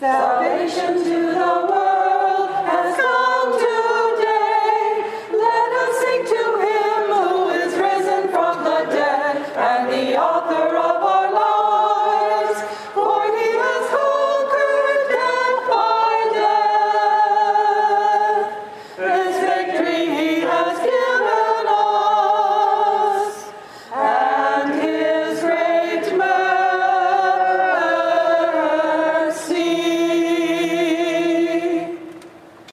Salvation to the world has come today. Let us sing to him who is risen from the dead and the author